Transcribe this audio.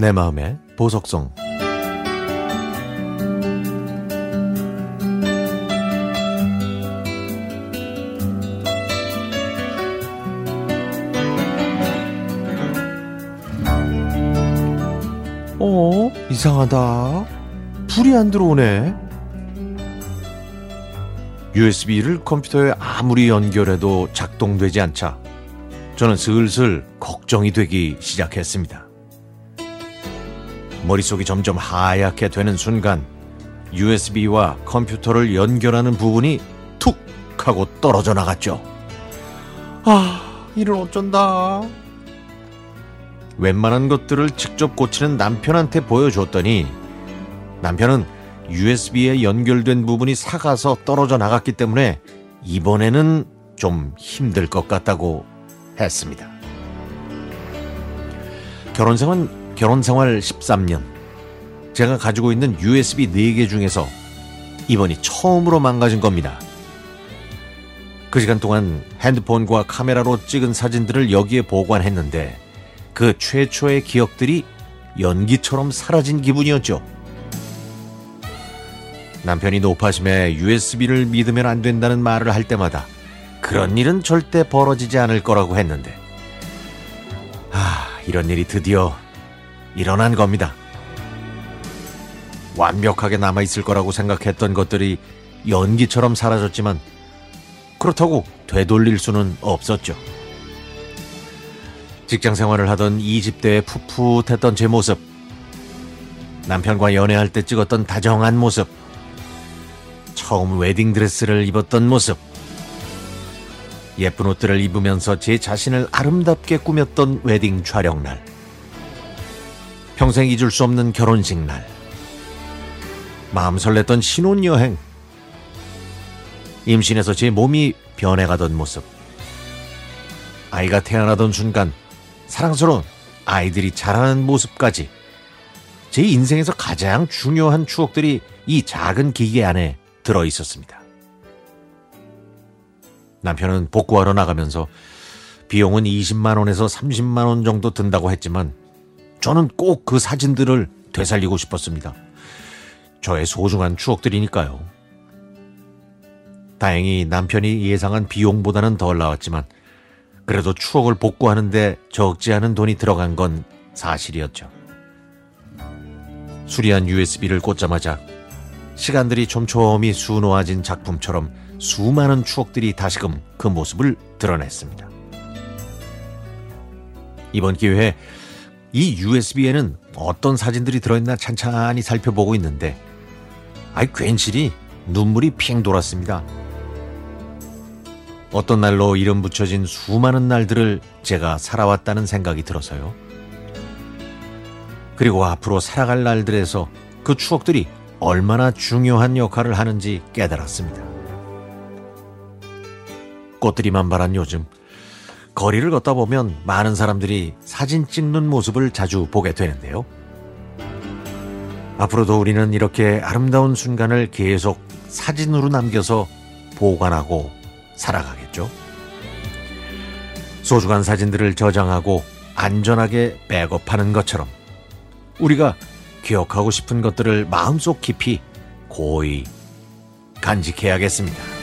내 마음의 보석성 어? 이상하다. 불이 안 들어오네. USB를 컴퓨터에 아무리 연결해도 작동되지 않자 저는 슬슬 걱정이 되기 시작했습니다. 머릿속이 점점 하얗게 되는 순간 USB와 컴퓨터를 연결하는 부분이 툭 하고 떨어져 나갔죠. 아, 이를 어쩐다. 웬만한 것들을 직접 고치는 남편한테 보여줬더니 남편은 USB에 연결된 부분이 사가서 떨어져 나갔기 때문에 이번에는 좀 힘들 것 같다고 했습니다. 결혼 생활, 결혼 생활 13년. 제가 가지고 있는 USB 4개 중에서 이번이 처음으로 망가진 겁니다. 그 시간 동안 핸드폰과 카메라로 찍은 사진들을 여기에 보관했는데 그 최초의 기억들이 연기처럼 사라진 기분이었죠. 남편이 높아심에 USB를 믿으면 안 된다는 말을 할 때마다 그런 일은 절대 벌어지지 않을 거라고 했는데, 아, 이런 일이 드디어 일어난 겁니다. 완벽하게 남아있을 거라고 생각했던 것들이 연기처럼 사라졌지만, 그렇다고 되돌릴 수는 없었죠. 직장 생활을 하던 20대에 풋풋했던 제 모습, 남편과 연애할 때 찍었던 다정한 모습, 처음 웨딩드레스를 입었던 모습, 예쁜 옷들을 입으면서 제 자신을 아름답게 꾸몄던 웨딩 촬영날, 평생 잊을 수 없는 결혼식 날, 마음 설렜던 신혼여행, 임신해서 제 몸이 변해가던 모습, 아이가 태어나던 순간 사랑스러운 아이들이 자라는 모습까지 제 인생에서 가장 중요한 추억들이 이 작은 기계 안에 들어 있었습니다. 남편은 복구하러 나가면서 비용은 20만 원에서 30만 원 정도 든다고 했지만 저는 꼭 그 사진들을 되살리고 싶었습니다. 저의 소중한 추억들이니까요. 다행히 남편이 예상한 비용보다는 덜 나왔지만 그래도 추억을 복구하는데 적지 않은 돈이 들어간 건 사실이었죠. 수리한 USB를 꽂자마자 시간들이 촘촘히 수놓아진 작품처럼 수많은 추억들이 다시금 그 모습을 드러냈습니다. 이번 기회에 이 USB에는 어떤 사진들이 들어있나 찬찬히 살펴보고 있는데 아이 괜시리 눈물이 핑 돌았습니다. 어떤 날로 이름 붙여진 수많은 날들을 제가 살아왔다는 생각이 들어서요. 그리고 앞으로 살아갈 날들에서 그 추억들이 얼마나 중요한 역할을 하는지 깨달았습니다. 꽃들이 만발한 요즘 거리를 걷다 보면 많은 사람들이 사진 찍는 모습을 자주 보게 되는데요. 앞으로도 우리는 이렇게 아름다운 순간을 계속 사진으로 남겨서 보관하고 살아가겠죠. 소중한 사진들을 저장하고 안전하게 백업하는 것처럼 우리가 기억하고 싶은 것들을 마음속 깊이 고이 간직해야겠습니다.